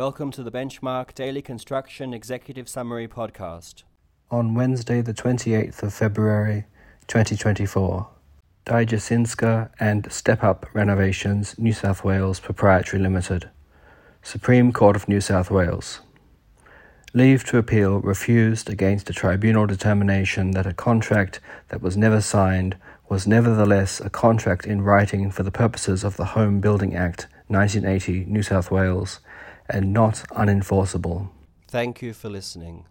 Welcome to the Benchmark Daily Construction Executive Summary Podcast. On Wednesday, the 28th of February 2024, Dijasinska and Step Up Renovations New South Wales Proprietary Limited, Supreme Court of New South Wales. Leave to appeal refused against a tribunal determination that a contract that was never signed was nevertheless a contract in writing for the purposes of the Home Building Act 1980 New South Wales and not unenforceable. Thank you for listening.